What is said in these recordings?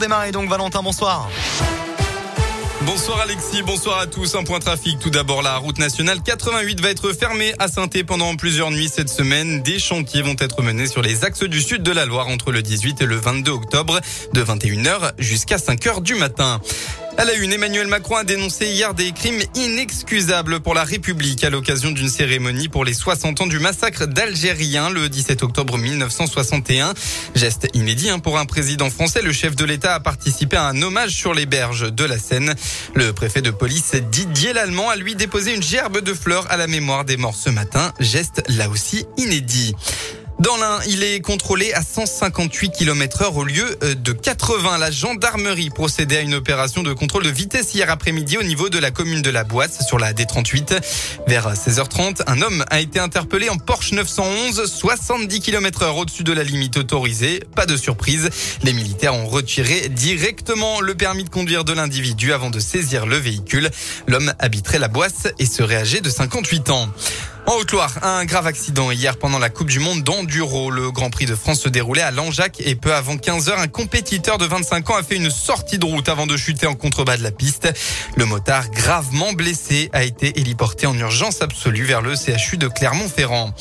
Démarrer donc Valentin, bonsoir. Bonsoir Alexis, bonsoir à tous. Un point trafic. Tout d'abord, la route nationale 88 va être fermée à saint pendant plusieurs nuits cette semaine. Des chantiers vont être menés sur les axes du sud de la Loire entre le 18 et le 22 octobre de 21h jusqu'à 5h du matin. À la une, Emmanuel Macron a dénoncé hier des crimes inexcusables pour la République à l'occasion d'une cérémonie pour les 60 ans du massacre d'Algériens le 17 octobre 1961. Geste inédit hein, pour un président français. Le chef de l'État a participé à un hommage sur les berges de la Seine. Le préfet de police Didier Lallemand a lui déposé une gerbe de fleurs à la mémoire des morts ce matin. Geste là aussi inédit. Dans l'un, il est contrôlé à 158 km heure au lieu euh, de 80. La gendarmerie procédait à une opération de contrôle de vitesse hier après-midi au niveau de la commune de la Boisse sur la D38. Vers 16h30, un homme a été interpellé en Porsche 911, 70 km heure au-dessus de la limite autorisée. Pas de surprise. Les militaires ont retiré directement le permis de conduire de l'individu avant de saisir le véhicule. L'homme habiterait la Boisse et serait âgé de 58 ans. En Haute-Loire, un grave accident hier pendant la Coupe du Monde d'enduro. Le Grand Prix de France se déroulait à Langeac et peu avant 15 heures, un compétiteur de 25 ans a fait une sortie de route avant de chuter en contrebas de la piste. Le motard, gravement blessé, a été héliporté en urgence absolue vers le CHU de Clermont-Ferrand.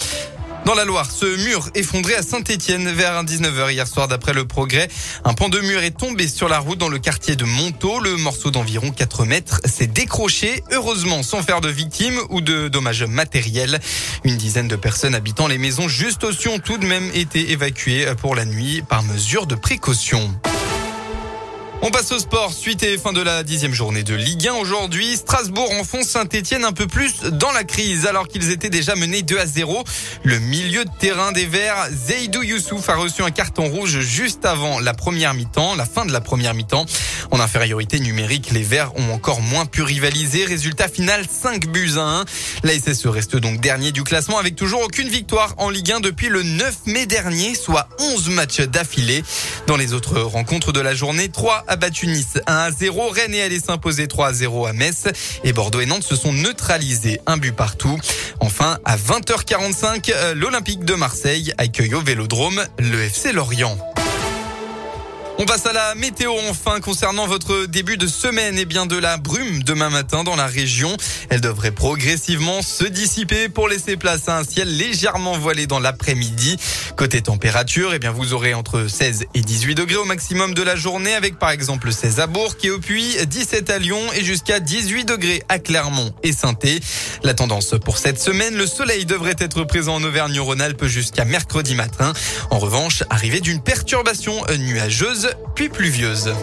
Dans la Loire, ce mur effondré à Saint-Étienne vers 19h hier soir d'après le progrès. Un pan de mur est tombé sur la route dans le quartier de Montaut. Le morceau d'environ 4 mètres s'est décroché, heureusement sans faire de victimes ou de dommages matériels. Une dizaine de personnes habitant les maisons juste au Sion ont tout de même été évacuées pour la nuit par mesure de précaution. On passe au sport. Suite et fin de la dixième journée de Ligue 1 aujourd'hui. Strasbourg enfonce Saint-Etienne un peu plus dans la crise alors qu'ils étaient déjà menés 2 à 0. Le milieu de terrain des Verts, Zeidou Youssouf, a reçu un carton rouge juste avant la première mi-temps, la fin de la première mi-temps. En infériorité numérique, les Verts ont encore moins pu rivaliser. Résultat final 5 buts à 1. La SSE reste donc dernier du classement avec toujours aucune victoire en Ligue 1 depuis le 9 mai dernier, soit 11 matchs d'affilée. Dans les autres rencontres de la journée, 3 a battu Nice 1 à 0. Rennes et allé s'imposer 3 à 0 à Metz. Et Bordeaux et Nantes se sont neutralisés un but partout. Enfin, à 20h45, euh, l'Olympique de Marseille accueille au Vélodrome le FC Lorient. On passe à la météo enfin concernant votre début de semaine et eh bien de la brume demain matin dans la région. Elle devrait progressivement se dissiper pour laisser place à un ciel légèrement voilé dans l'après-midi. Côté température, eh bien vous aurez entre 16 et 18 degrés au maximum de la journée avec par exemple 16 à Bourg et au Puy, 17 à Lyon et jusqu'à 18 degrés à Clermont et saint La tendance pour cette semaine, le soleil devrait être présent en Auvergne-Rhône-Alpes jusqu'à mercredi matin. En revanche, arrivée d'une perturbation nuageuse puis pluvieuse.